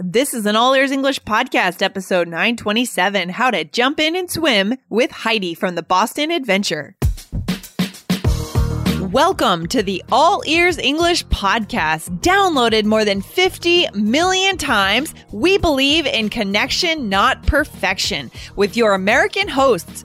This is an All Ears English podcast, episode 927 How to Jump In and Swim with Heidi from the Boston Adventure. Welcome to the All Ears English podcast. Downloaded more than 50 million times, we believe in connection, not perfection, with your American hosts,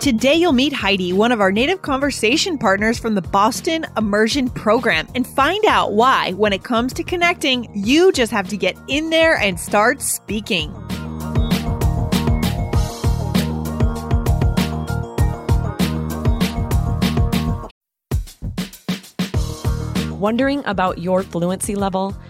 Today, you'll meet Heidi, one of our native conversation partners from the Boston Immersion Program, and find out why, when it comes to connecting, you just have to get in there and start speaking. Wondering about your fluency level?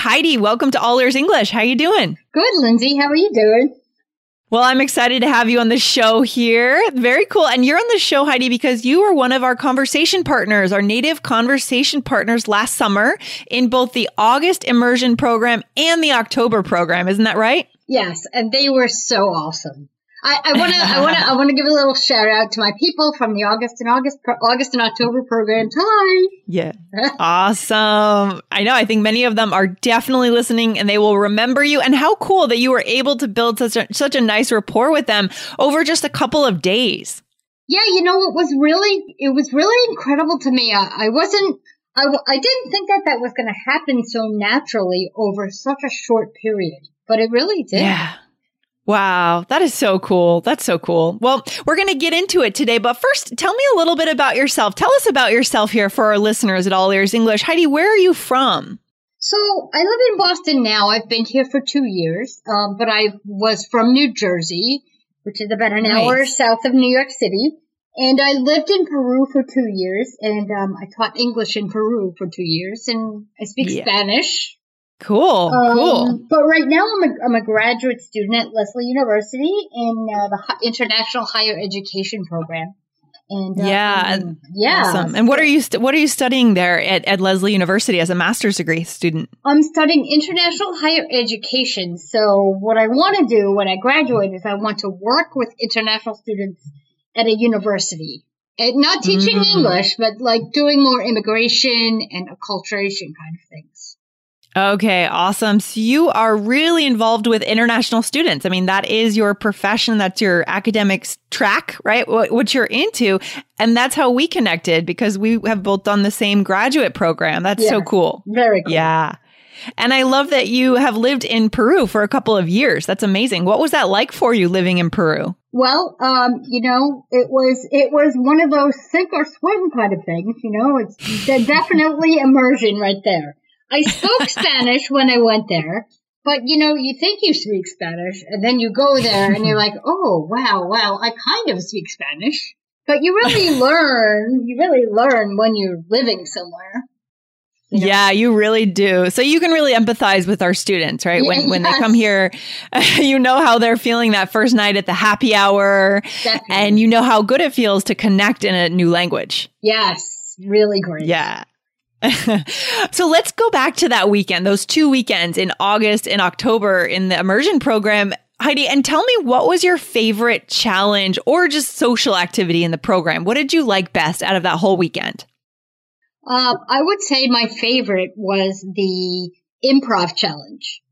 Heidi, welcome to All Ears English. How are you doing? Good, Lindsay. How are you doing? Well, I'm excited to have you on the show here. Very cool. And you're on the show, Heidi, because you were one of our conversation partners, our native conversation partners last summer in both the August immersion program and the October program. Isn't that right? Yes, and they were so awesome. I want to, I want to, I want to give a little shout out to my people from the August and August, August and October programs. Hi. Yeah. awesome. I know. I think many of them are definitely listening, and they will remember you. And how cool that you were able to build such a, such a nice rapport with them over just a couple of days. Yeah, you know, it was really, it was really incredible to me. I, I wasn't, I, I didn't think that that was going to happen so naturally over such a short period, but it really did. Yeah. Wow, that is so cool. That's so cool. Well, we're going to get into it today, but first, tell me a little bit about yourself. Tell us about yourself here for our listeners at All Ears English. Heidi, where are you from? So I live in Boston now. I've been here for two years, um, but I was from New Jersey, which is about an nice. hour south of New York City. And I lived in Peru for two years, and um, I taught English in Peru for two years, and I speak yeah. Spanish. Cool, um, cool. But right now, I'm a, I'm a graduate student at Lesley University in uh, the International Higher Education Program. And uh, yeah, yeah. Awesome. And what are you st- what are you studying there at, at Lesley University as a master's degree student? I'm studying international higher education. So what I want to do when I graduate is I want to work with international students at a university. And not teaching mm. English, but like doing more immigration and acculturation kind of things. Okay, awesome. So you are really involved with international students. I mean, that is your profession, that's your academics track, right? What, what, you're into. And that's how we connected because we have both done the same graduate program. That's yeah, so cool. Very cool. Yeah. And I love that you have lived in Peru for a couple of years. That's amazing. What was that like for you living in Peru? Well, um, you know, it was it was one of those sink or swim kind of things. You know, it's definitely immersion right there. I spoke Spanish when I went there, but you know, you think you speak Spanish, and then you go there and you're like, oh, wow, wow, I kind of speak Spanish. But you really learn, you really learn when you're living somewhere. You know? Yeah, you really do. So you can really empathize with our students, right? When when yes. they come here, you know how they're feeling that first night at the happy hour, Definitely. and you know how good it feels to connect in a new language. Yes, really great. Yeah. so let's go back to that weekend, those two weekends in August and October in the immersion program. Heidi, and tell me what was your favorite challenge or just social activity in the program? What did you like best out of that whole weekend? Uh, I would say my favorite was the improv challenge.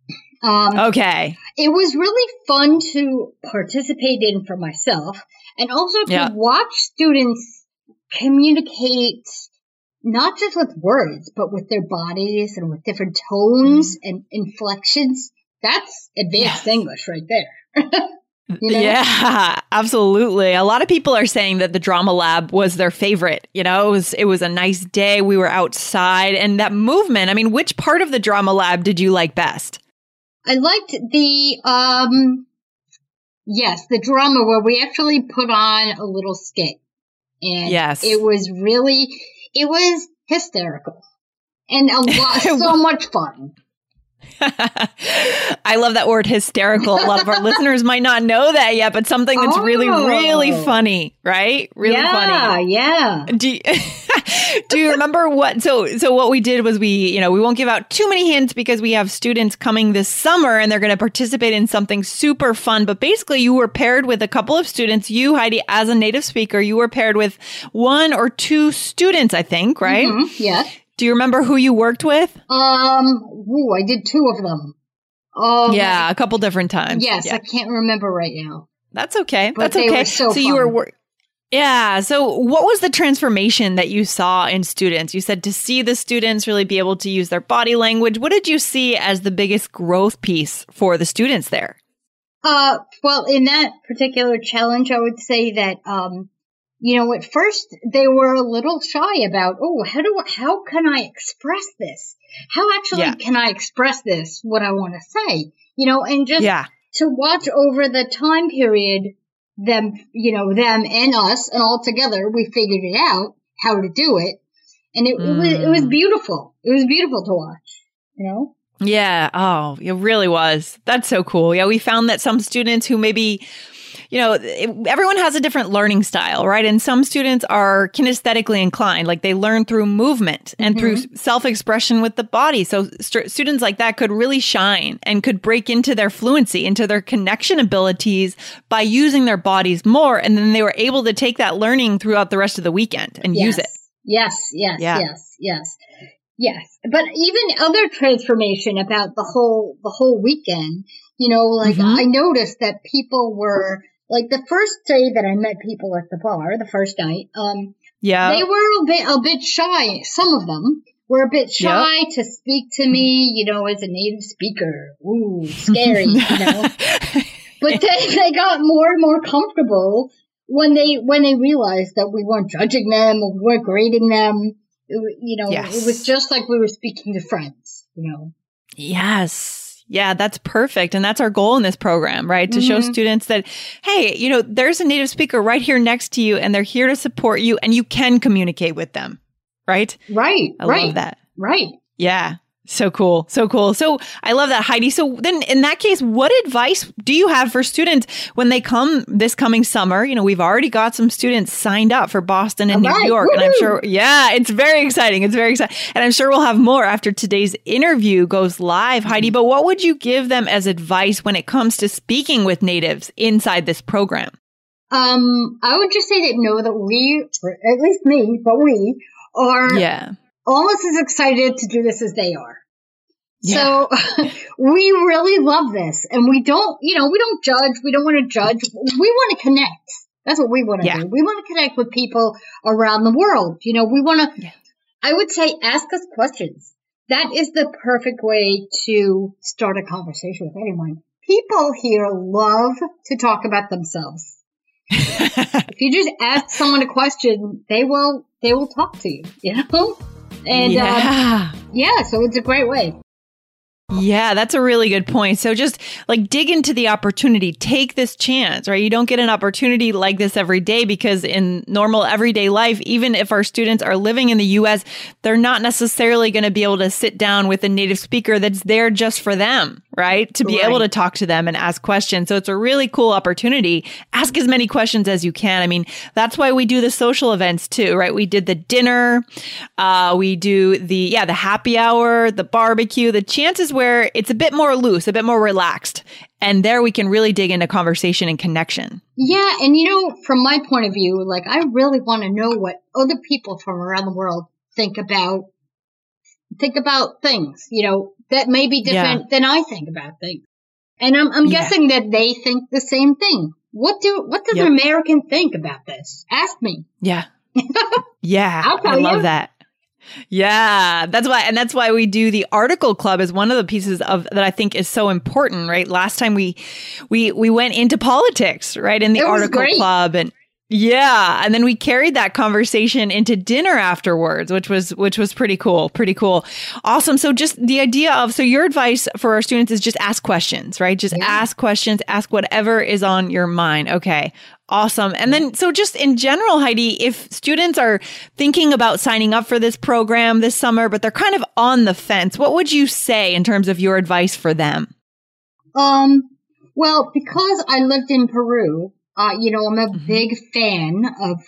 Um, okay. It was really fun to participate in for myself and also to yeah. watch students communicate not just with words, but with their bodies and with different tones mm. and inflections. That's advanced English right there. You know? Yeah, absolutely. A lot of people are saying that the drama lab was their favorite. You know, it was it was a nice day. We were outside and that movement. I mean, which part of the drama lab did you like best? I liked the um yes, the drama where we actually put on a little skit. And Yes. it was really it was hysterical. And a lot so much fun. I love that word hysterical. A lot of our listeners might not know that yet, but something that's really, really Oh. funny, right? Really yeah, funny. yeah. Do you, do you remember what? So, so what we did was we, you know, we won't give out too many hints because we have students coming this summer and they're going to participate in something super fun. But basically, you were paired with a couple of students. You, Heidi, as a native speaker, you were paired with one or two students, I think, right? Mhm, yeah. Do you remember who you worked with? Um ooh, I did two of them. Oh, yeah, a couple different times. Yes, Yeah. I can't remember right now. That's okay. But That's okay. were so you were wor- Yeah. So what was the transformation that you saw in students? You said to see the students really be able to use their body language. What did you see as the biggest growth piece for the students there? Uh, well, in that particular challenge, I would say that, um, you know, at first they were a little shy about, oh, how do, how can I express this? How actually Yeah. can I express this, what I want to say? You know, and just Yeah. to watch over the time period, them, you know, them and us and all together, we figured it out how to do it. And it, it was, it was Mm. beautiful. It was beautiful to watch, you know? Yeah. Oh, it really was. That's so cool. Yeah. We found that some students who maybe, you know, it, everyone has a different learning style, right? And some students are kinesthetically inclined, like they learn through movement and through self expression with the body. So st- students like that could really shine and could break into their fluency, into their connection abilities by using their bodies more. And then they were able to take that learning throughout the rest of the weekend and use it. Yes, yes, Yeah. yes, yes, yes. But even other transformation about the whole the whole weekend, you know, like Mhm. I noticed that people were like the first day that I met people at the bar, the first night, um, Yeah. they were a bit a bit shy. Some of them were a bit shy to speak to me, you know, as a native speaker. Ooh, scary, you know. But then they got more and more comfortable when they when they realized that we weren't judging them or we weren't grading them. It, you know, Yes. it was just like we were speaking to friends. You know. Yes. Yeah, that's perfect. And that's our goal in this program, right? To show Mhm. students that, hey, you know, there's a native speaker right here next to you and they're here to support you and you can communicate with them, right? Right. I right. love that. Right. Yeah. So cool. So cool. So I love that, Heidi. So then in that case, what advice do you have for students when they come this coming summer? You know, we've already got some students signed up for Boston and All New right. York. And I'm sure, yeah, it's very exciting. It's very exciting. And I'm sure we'll have more after today's interview goes live, Heidi. But what would you give them as advice when it comes to speaking with natives inside this program? Um, I would just say that know that we, or at least me, but we are Yeah. Almost as excited to do this as they are. Yeah. So we really love this and we don't, you know, we don't judge. We don't want to judge. We want to connect. That's what we want to Yeah. do. We want to connect with people around the world. You know, we want to, Yeah. I would say ask us questions. That is the perfect way to start a conversation with anyone. People here love to talk about themselves. If you just ask someone a question, they will, they will talk to you, you know? And, um, yeah. yeah, so it's a great way. Yeah, that's a really good point. So just like dig into the opportunity, take this chance, right? You don't get an opportunity like this every day because in normal everyday life, even if our students are living in the US, they're not necessarily going to be able to sit down with a native speaker that's there just for them, right? To be Right. able to talk to them and ask questions. So it's a really cool opportunity. Ask as many questions as you can. I mean, that's why we do the social events too, right? We did the dinner, uh, we do the yeah, the happy hour, the barbecue, the chances where it's a bit more loose, a bit more relaxed. And there we can really dig into conversation and connection. Yeah, and you know, from my point of view, like I really want to know what other people from around the world think about think about things, you know, that may be different than I think about things. And I'm I'm Yeah. guessing that they think the same thing. What do what does Yep. an American think about this? Ask me. Yeah. Yeah. I love you. that. Yeah, that's why, and that's why we do the article club is one of the pieces of that I think is so important. Right, last time we we we went into politics, right, in the article great. club, and yeah, and then we carried that conversation into dinner afterwards, which was which was pretty cool, pretty cool. Awesome. So just the idea of so your advice for our students is just ask questions, right? Just yeah. ask questions, ask whatever is on your mind. Okay. Awesome. And then so just in general, Heidi, if students are thinking about signing up for this program this summer but they're kind of on the fence, what would you say in terms of your advice for them? Um well, because I lived in Peru, uh, you know, I'm a mm-hmm. big fan of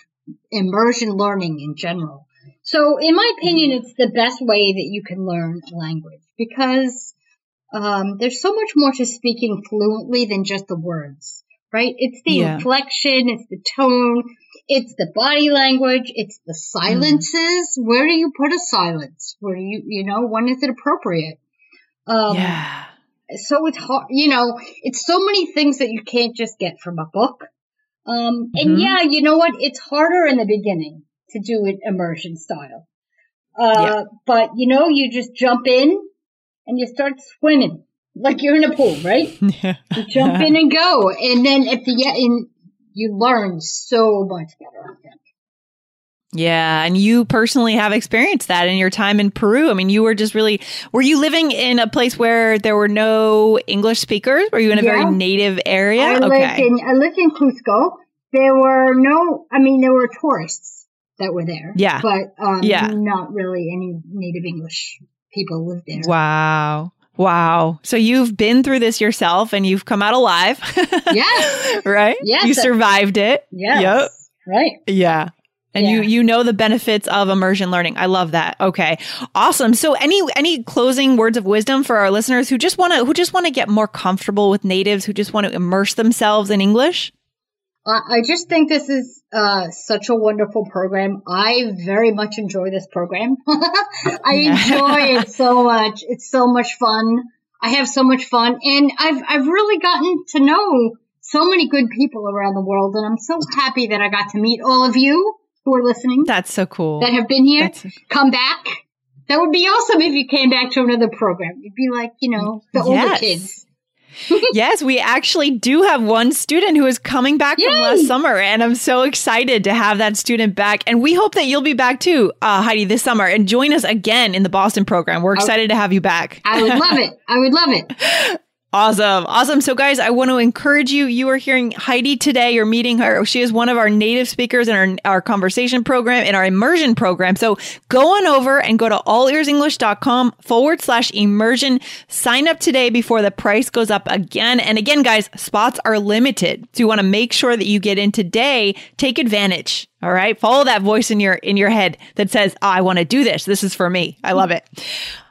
immersion learning in general. So, in my opinion, it's the best way that you can learn a language because um, there's so much more to speaking fluently than just the words, right? It's the yeah. inflection, it's the tone, it's the body language, it's the silences. Mm. Where do you put a silence? Where do you, you know, when is it appropriate? Um, yeah. So it's hard, you know, it's so many things that you can't just get from a book. Um, and mm-hmm. yeah, you know what? It's harder in the beginning to do it immersion style. Uh, yeah. but you know, you just jump in and you start swimming like you're in a pool, right? Yeah. You jump in and go. And then at the end, you learn so much better. Yeah, and you personally have experienced that in your time in Peru. I mean, you were just really were you living in a place where there were no English speakers? Were you in a yeah. very native area? I okay. lived in I lived in Cusco. There were no I mean there were tourists that were there. Yeah. But um, yeah. not really any native English people lived there. Wow. Wow. So you've been through this yourself and you've come out alive. yes. right? Yes. You survived it. Yes. Yep. Right. Yeah and yeah. you you know the benefits of immersion learning. I love that. Okay. Awesome. So any any closing words of wisdom for our listeners who just want to who just want to get more comfortable with natives, who just want to immerse themselves in English? I just think this is uh, such a wonderful program. I very much enjoy this program. I enjoy it so much. It's so much fun. I have so much fun, and I've I've really gotten to know so many good people around the world, and I'm so happy that I got to meet all of you who are listening. That's so cool. That have been here. Come back. That would be awesome if you came back to another program. You'd be like, you know, the yes. older kids. yes, we actually do have one student who is coming back Yay! from last summer, and I'm so excited to have that student back. And we hope that you'll be back too, uh, Heidi, this summer, and join us again in the Boston program. We're excited to have you back. I would love it. I would love it. Awesome. Awesome. So guys, I want to encourage you. You are hearing Heidi today. You're meeting her. She is one of our native speakers in our, our conversation program, in our immersion program. So go on over and go to allearsenglish.com forward slash immersion. Sign up today before the price goes up again. And again, guys, spots are limited. So you want to make sure that you get in today. Take advantage. All right. Follow that voice in your, in your head that says, oh, I want to do this. This is for me. I love it.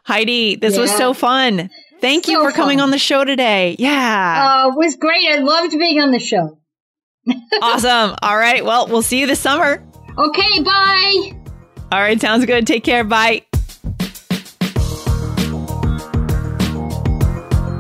Heidi, this yeah. was so fun. Thank so you for coming on the show today. Yeah. Uh, it was great. I loved being on the show. awesome. All right. Well, we'll see you this summer. Okay. Bye. All right. Sounds good. Take care. Bye.